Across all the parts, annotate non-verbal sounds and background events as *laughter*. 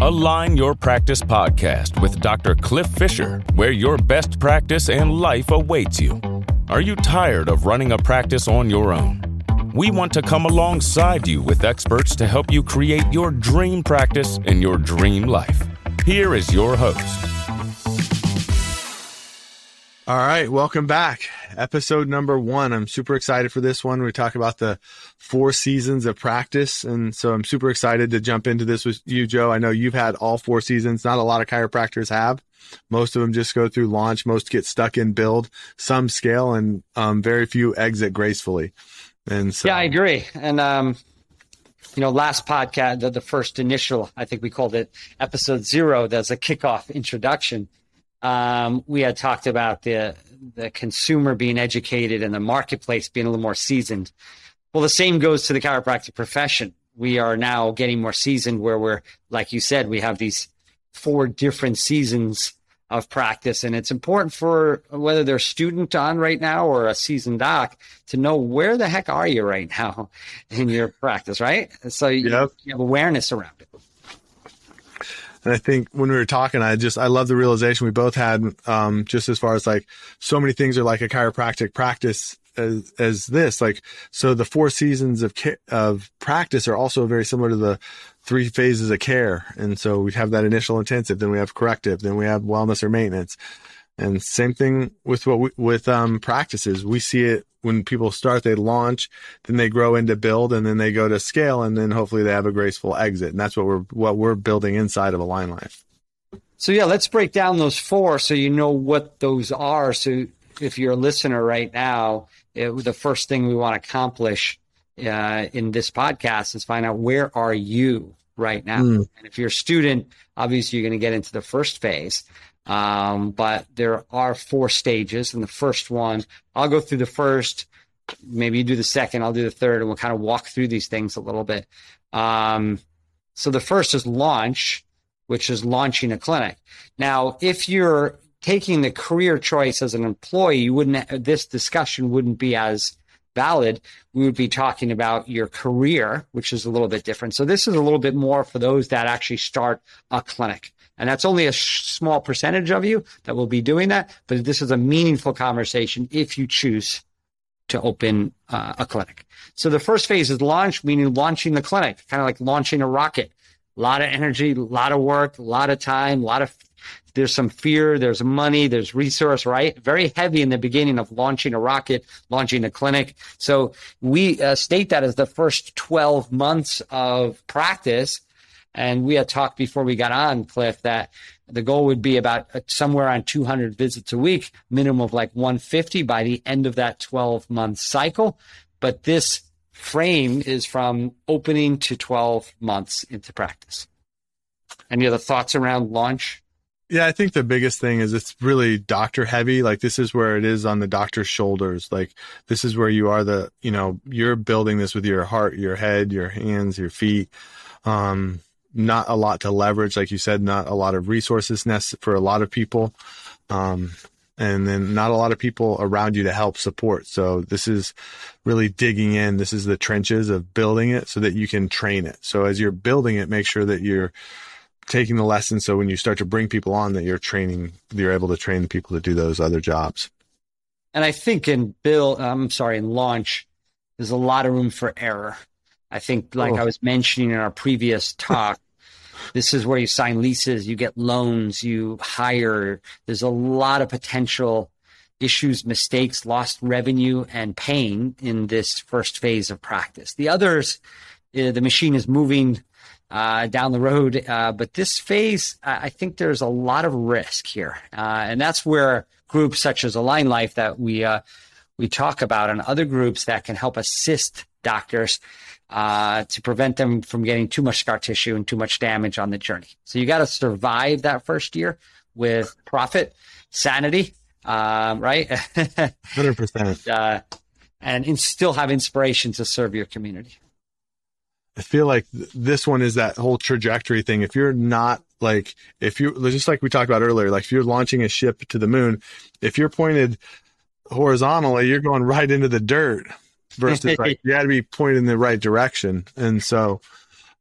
Align Your Practice podcast with Dr. Cliff Fisher, where your best practice and life awaits you. Are you tired of running a practice on your own? We want to come alongside you with experts to help you create your dream practice and your dream life. Here is your host. All right, welcome back. Episode number one. I'm super excited for this one. We talk about the four seasons of practice. And so I'm super excited to jump into this with you, Joe. I know you've had all four seasons. Not a lot of chiropractors have. Most of them just go through launch. Most get stuck in build, some scale, and um, very few exit gracefully. And so, yeah, I agree. And, um, you know, last podcast, the, the first initial, I think we called it episode zero. There's a kickoff introduction um, we had talked about the the consumer being educated and the marketplace being a little more seasoned. Well, the same goes to the chiropractic profession. We are now getting more seasoned, where we're like you said, we have these four different seasons of practice, and it's important for whether they're student on right now or a seasoned doc to know where the heck are you right now *laughs* in your practice, right? So you, yep. you have awareness around it. And I think when we were talking, I just, I love the realization we both had, um, just as far as like so many things are like a chiropractic practice as, as this, like, so the four seasons of, of practice are also very similar to the three phases of care. And so we have that initial intensive, then we have corrective, then we have wellness or maintenance. And same thing with what we, with, um, practices. We see it when people start, they launch, then they grow into build, and then they go to scale, and then hopefully they have a graceful exit. And that's what we're what we're building inside of Align Life. So yeah, let's break down those four so you know what those are. So if you're a listener right now, it, the first thing we want to accomplish uh, in this podcast is find out where are you right now. Mm. And if you're a student, obviously you're going to get into the first phase. Um, but there are four stages. And the first one, I'll go through the first, maybe you do the second, I'll do the third, and we'll kind of walk through these things a little bit. Um, so the first is launch, which is launching a clinic. Now, if you're taking the career choice as an employee, you wouldn't, this discussion wouldn't be as valid. We would be talking about your career, which is a little bit different. So this is a little bit more for those that actually start a clinic. And that's only a sh- small percentage of you that will be doing that. But this is a meaningful conversation if you choose to open uh, a clinic. So the first phase is launch, meaning launching the clinic, kind of like launching a rocket. A lot of energy, a lot of work, a lot of time, a lot of there's some fear, there's money, there's resource, right? Very heavy in the beginning of launching a rocket, launching a clinic. So we uh, state that as the first 12 months of practice and we had talked before we got on, Cliff, that the goal would be about uh, somewhere on 200 visits a week, minimum of like 150 by the end of that 12 month cycle. But this frame is from opening to 12 months into practice. Any other thoughts around launch? Yeah, I think the biggest thing is it's really doctor heavy. Like this is where it is on the doctor's shoulders. Like this is where you are the, you know, you're building this with your heart, your head, your hands, your feet. Um, not a lot to leverage, like you said, not a lot of resources for a lot of people. Um, and then not a lot of people around you to help support. So this is really digging in. This is the trenches of building it so that you can train it. So as you're building it, make sure that you're taking the lessons. So when you start to bring people on that you're training, you're able to train the people to do those other jobs. And I think in build, I'm sorry, in launch, there's a lot of room for error. I think, like oh. I was mentioning in our previous *laughs* talk, this is where you sign leases, you get loans, you hire. There's a lot of potential issues, mistakes, lost revenue, and pain in this first phase of practice. The others, uh, the machine is moving uh, down the road, uh, but this phase, I think there's a lot of risk here, uh, and that's where groups such as Align Life that we uh, we talk about, and other groups that can help assist doctors uh, to prevent them from getting too much scar tissue and too much damage on the journey. So you got to survive that first year with profit, sanity, um, right? Hundred percent. *laughs* Uh, and in, still have inspiration to serve your community. I feel like th- this one is that whole trajectory thing. If you're not like, if you just like we talked about earlier, like if you're launching a ship to the moon, if you're pointed horizontally, you're going right into the dirt versus like *laughs* you got to be pointed in the right direction. And so,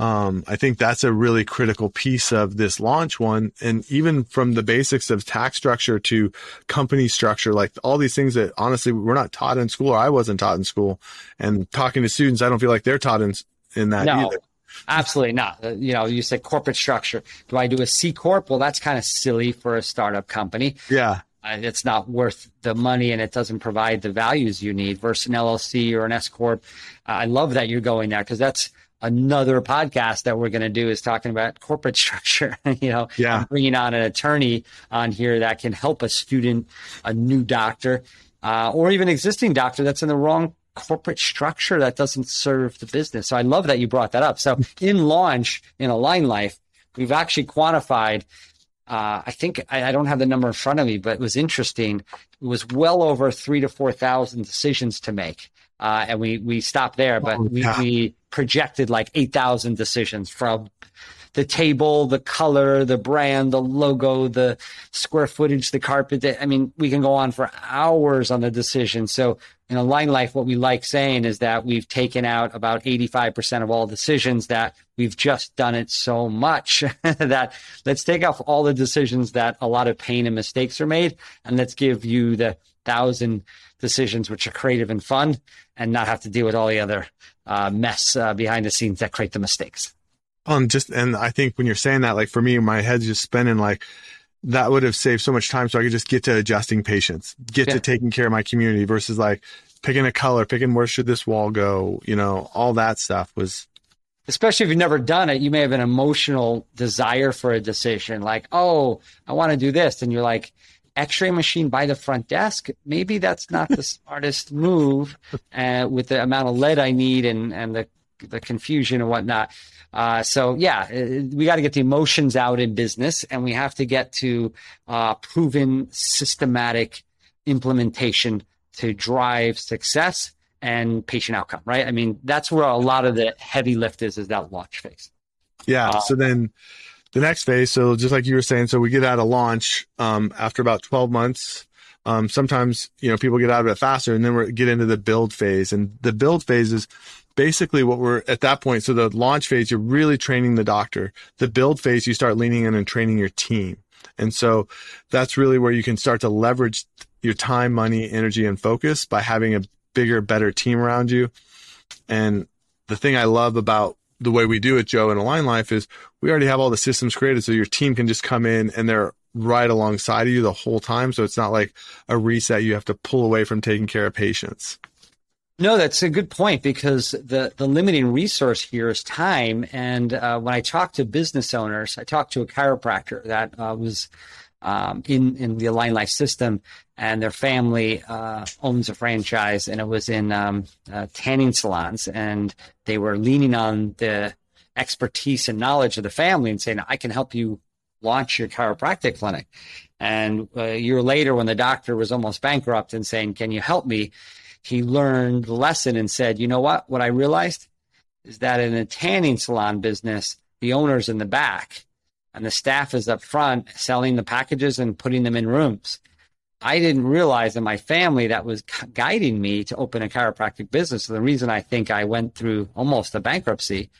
Um, I think that's a really critical piece of this launch one. And even from the basics of tax structure to company structure, like all these things that honestly we're not taught in school or I wasn't taught in school and talking to students, I don't feel like they're taught in, in that no. either. Absolutely not. Uh, you know, you said corporate structure. Do I do a C corp? Well, that's kind of silly for a startup company. Yeah. It's not worth the money and it doesn't provide the values you need versus an LLC or an S corp. I love that you're going there because that's another podcast that we're going to do is talking about corporate *laughs* structure. you know, yeah, bringing on an attorney on here that can help a student, a new doctor, uh, or even existing doctor that's in the wrong corporate structure that doesn't serve the business. So I love that you brought that up. So *laughs* in launch in Align Life, we've actually quantified. Uh, I think I, I, don't have the number in front of me, but it was interesting. It was well over three to four thousand decisions to make, uh, and we we stopped there. But oh, yeah. we, we projected like eight thousand decisions from the table, the color, the brand, the logo, the square footage, the carpet. I mean, we can go on for hours on the decision. So in Align Life, what we like saying is that we've taken out about 85% of all decisions that we've just done it so much *laughs* that let's take off all the decisions that a lot of pain and mistakes are made. And let's give you the thousand decisions which are creative and fun and not have to deal with all the other uh, mess uh, behind the scenes that create the mistakes. Um, just and I think when you're saying that, like for me, my head's just spinning. Like that would have saved so much time, so I could just get to adjusting patients, get yeah. to taking care of my community, versus like picking a color, picking where should this wall go. You know, all that stuff was. Especially if you've never done it, you may have an emotional desire for a decision, like, oh, I want to do this, and you're like, X-ray machine by the front desk. Maybe that's not the smartest move uh, with the amount of lead I need and and the the confusion and whatnot. Uh, so yeah, uh, we got to get the emotions out in business, and we have to get to uh, proven systematic implementation to drive success and patient outcome. Right? I mean, that's where a lot of the heavy lift is is that launch phase. Yeah. Uh, so then the next phase. So just like you were saying, so we get out of launch um, after about twelve months. Um, sometimes you know people get out of it faster, and then we get into the build phase. And the build phase is basically what we're at that point. So the launch phase, you're really training the doctor. The build phase, you start leaning in and training your team. And so that's really where you can start to leverage your time, money, energy, and focus by having a bigger, better team around you. And the thing I love about the way we do it, Joe, in Align Life is we already have all the systems created. So your team can just come in and they're right alongside of you the whole time. So it's not like a reset you have to pull away from taking care of patients. No, that's a good point because the, the limiting resource here is time. And uh, when I talk to business owners, I talked to a chiropractor that uh, was um, in in the Align Life system, and their family uh, owns a franchise, and it was in um, uh, tanning salons, and they were leaning on the expertise and knowledge of the family and saying, "I can help you launch your chiropractic clinic." And a year later, when the doctor was almost bankrupt and saying, "Can you help me?" He learned the lesson and said, you know what? What I realized is that in a tanning salon business, the owner's in the back and the staff is up front selling the packages and putting them in rooms. I didn't realize in my family that was guiding me to open a chiropractic business. So the reason I think I went through almost a bankruptcy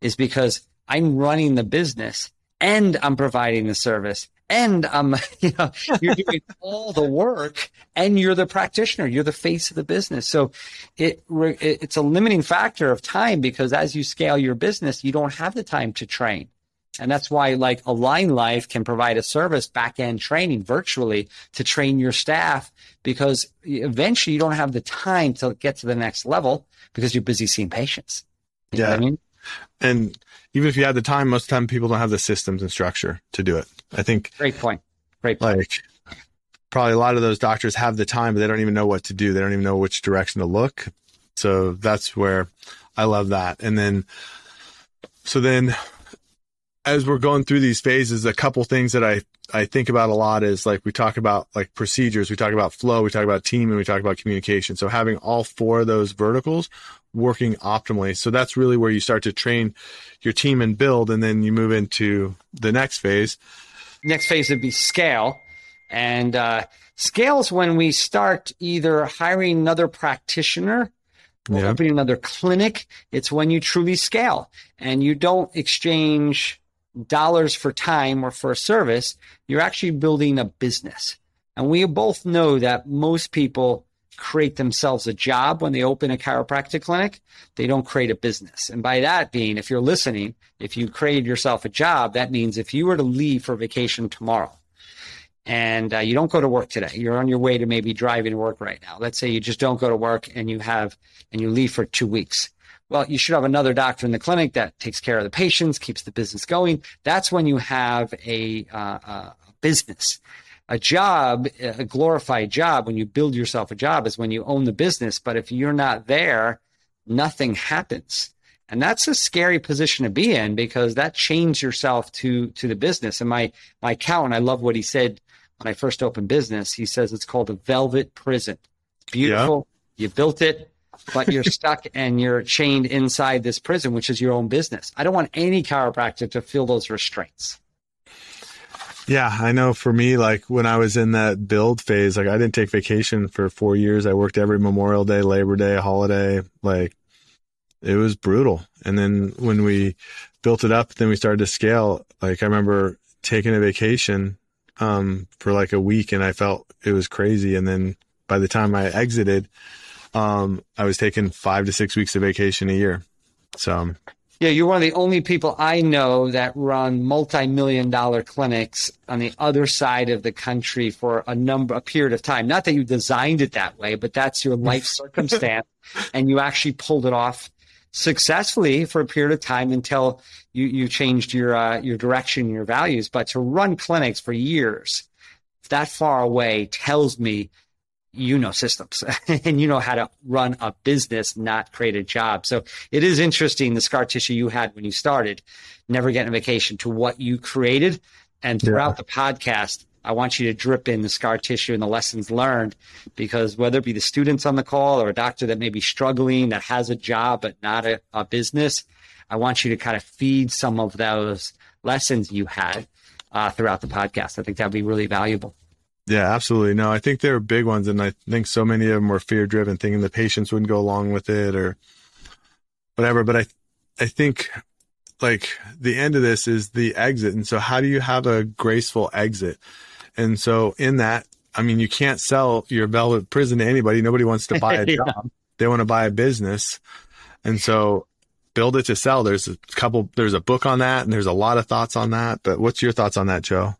is because I'm running the business and I'm providing the service and um, *laughs* you know, *laughs* you're doing all the work, and you're the practitioner. You're the face of the business. So it it's a limiting factor of time because as you scale your business, you don't have the time to train. And that's why like Align Life can provide a service back end training virtually to train your staff because eventually you don't have the time to get to the next level because you're busy seeing patients. You yeah. I mean? And even if you had the time, most of the time people don't have the systems and structure to do it. I think. Great point. Great point. Like probably a lot of those doctors have the time, but they don't even know what to do. They don't even know which direction to look. So that's where I love that. And then, so then as we're going through these phases, a couple things that I, I think about a lot is like we talk about like procedures, we talk about flow, we talk about team, and we talk about communication. So having all four of those verticals working optimally. So that's really where you start to train your team and build, and then you move into the next phase. Next phase would be scale. And uh, scale is when we start either hiring another practitioner Yeah. opening another clinic. It's when you truly scale and you don't exchange dollars for time or for a service. You're actually building a business. And we both know that most people create themselves a job when they open a chiropractic clinic. They don't create a business. And by that being, if you're listening, if you created yourself a job, that means if you were to leave for vacation tomorrow, and uh, you don't go to work today. You're on your way to maybe driving to work right now. Let's say you just don't go to work and you have and you leave for two weeks. Well, you should have another doctor in the clinic that takes care of the patients, keeps the business going. That's when you have a, uh, a business. A job, a glorified job, when you build yourself a job, is when you own the business. But if you're not there, nothing happens. And that's a scary position to be in because that chains yourself to to the business. And my my accountant, I love what he said when I first opened business. He says it's called a velvet prison. Beautiful. Yeah. You built it, but you're stuck and you're chained inside this prison, which is your own business. I don't want any chiropractor to feel those restraints. Yeah, I know for me, like when I was in that build phase, like I didn't take vacation for four years. I worked every Memorial Day, Labor Day, holiday. Like it was brutal. And then when we built it up, then we started to scale. Like I remember taking a vacation um, for like a week and I felt it was crazy. And then by the time I exited, um, I was taking five to six weeks of vacation a year. So yeah, you're one of the only people I know that run multi-million dollar clinics on the other side of the country for a number, a period of time. Not that you designed it that way, but that's your life *laughs* circumstance, and you actually pulled it off successfully for a period of time until you you changed your uh, your direction, your values. But to run clinics for years that far away tells me you know systems *laughs* and you know how to run a business, not create a job. So it is interesting the scar tissue you had when you started, never getting a vacation to what you created. And throughout yeah. the podcast, I want you to drip in the scar tissue and the lessons learned because whether it be the students on the call or a doctor that may be struggling, that has a job but not a, a business, I want you to kind of feed some of those lessons you had uh, throughout the podcast. I think that'd be really valuable. Yeah, absolutely. No, I think they're big ones. And I think so many of them were fear driven, thinking the patients wouldn't go along with it or whatever. But I, I think like the end of this is the exit. And so how do you have a graceful exit? And so in that, I mean, you can't sell your velvet prison to anybody. Nobody wants to buy a *laughs* yeah. job. They want to buy a business. And so build it to sell. There's a couple, there's a book on that and there's a lot of thoughts on that. But what's your thoughts on that, Joe?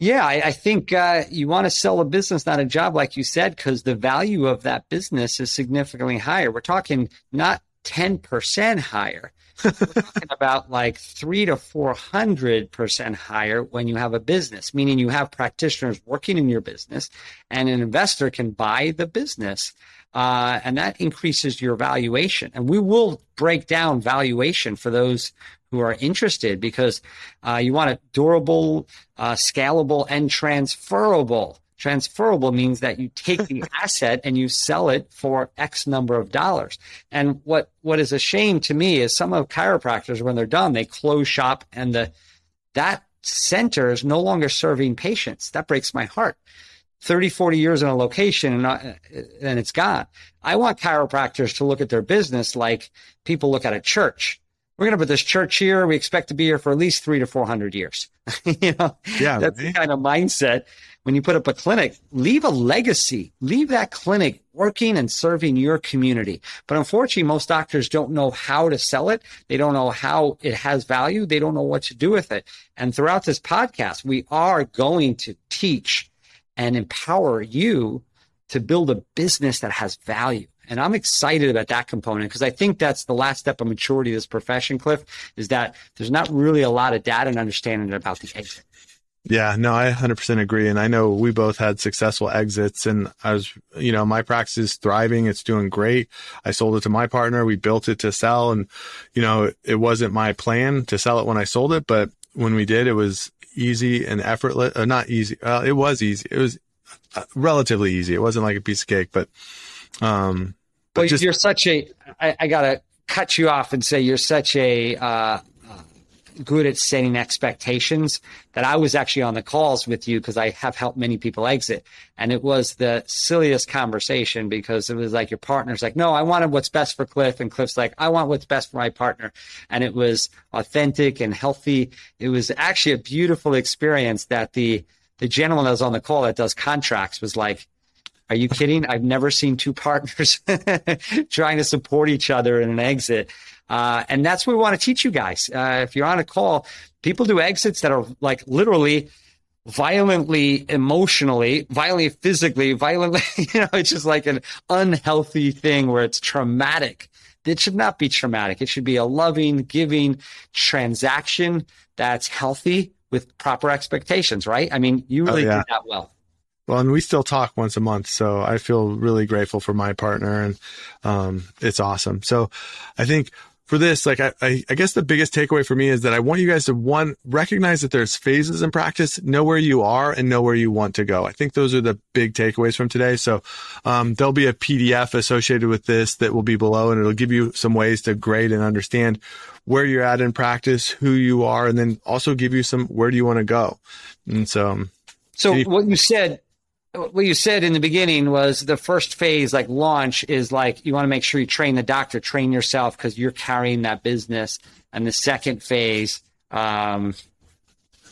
Yeah, I, I think uh, you want to sell a business, not a job, like you said, because the value of that business is significantly higher. We're talking not 10% higher. We're talking *laughs* about like three to 400% higher when you have a business, meaning you have practitioners working in your business and an investor can buy the business. Uh, and that increases your valuation. And we will break down valuation for those who are interested because uh, you want it durable, uh, scalable, and transferable. Transferable means that you take the *laughs* asset and you sell it for X number of dollars. And what, what is a shame to me is some of chiropractors, when they're done, they close shop and the, that center is no longer serving patients. That breaks my heart. 30, 40 years in a location and, not, and it's gone. I want chiropractors to look at their business like people look at a church we're going to put this church here. We expect to be here for at least three to 400 years. *laughs* you know, yeah, that's the kind of mindset. When you put up a clinic, leave a legacy, leave that clinic working and serving your community. But unfortunately, most doctors don't know how to sell it. They don't know how it has value. They don't know what to do with it. And throughout this podcast, we are going to teach and empower you to build a business that has value. And I'm excited about that component because I think that's the last step of maturity of this profession, Cliff, is that there's not really a lot of data and understanding about the exit. Yeah, no, I 100% agree. And I know we both had successful exits and I was, you know, my practice is thriving. It's doing great. I sold it to my partner. We built it to sell and, you know, it wasn't my plan to sell it when I sold it, but when we did, it was easy and effortless, uh, not easy. Uh, it was easy. It was uh, relatively easy. It wasn't like a piece of cake, but, um, well, just, you're such a. I, I gotta cut you off and say you're such a uh, good at setting expectations that I was actually on the calls with you because I have helped many people exit. And it was the silliest conversation because it was like your partner's like, no, I wanted what's best for Cliff. And Cliff's like, I want what's best for my partner. And it was authentic and healthy. It was actually a beautiful experience that the, the gentleman that was on the call that does contracts was like, are you kidding? I've never seen two *laughs* partners trying to support each other in an exit. Uh, and that's what we want to teach you guys. Uh, if you're on a call, people do exits that are like literally violently emotionally, violently physically, violently, *laughs* you know, it's just like an unhealthy thing where it's traumatic. It should not be traumatic. It should be a loving, giving transaction that's healthy with proper expectations, right? I mean, you really oh, yeah. did that well. Well, and we still talk once a month, so I feel really grateful for my partner, and um, it's awesome. So, I think for this, like I, I, I, guess the biggest takeaway for me is that I want you guys to one recognize that there's phases in practice, know where you are, and know where you want to go. I think those are the big takeaways from today. So um, there'll be a PDF associated with this that will be below, and it'll give you some ways to grade and understand where you're at in practice, who you are, and then also give you some where do you want to go. And so, um, so you, what you said what you said in the beginning was the first phase, like launch, is like you want to make sure you train the doctor, train yourself because you're carrying that business. And the second phase um,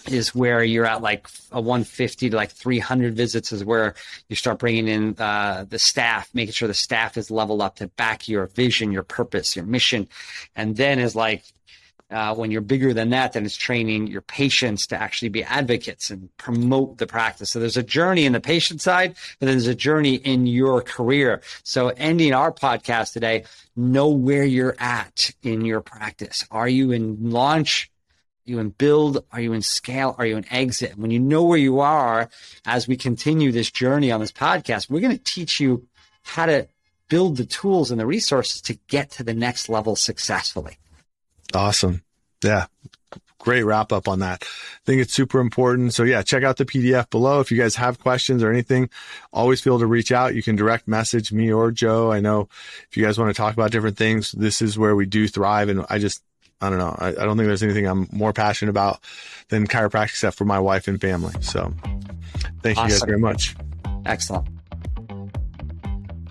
is where you're at like a 150 to like 300 visits, is where you start bringing in uh, the staff, making sure the staff is leveled up to back your vision, your purpose, your mission. And then is like uh, when you're bigger than that, then it's training your patients to actually be advocates and promote the practice. So there's a journey in the patient side, but there's a journey in your career. So ending our podcast today, know where you're at in your practice. Are you in launch? Are you in build? Are you in scale? Are you in exit? When you know where you are, as we continue this journey on this podcast, we're going to teach you how to build the tools and the resources to get to the next level successfully. Awesome. Yeah. Great wrap up on that. I think it's super important. So yeah, check out the PDF below. If you guys have questions or anything, always feel to reach out. You can direct message me or Joe. I know if you guys want to talk about different things, this is where we do thrive. And I just, I don't know. I, I don't think there's anything I'm more passionate about than chiropractic except for my wife and family. So thank awesome. you guys very much. Excellent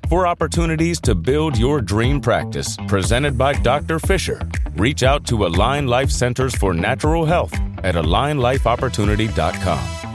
for opportunities to build your dream practice. Presented by Dr. Fisher. Reach out to Align Life Centers for Natural Health at alignlifeopportunity.com.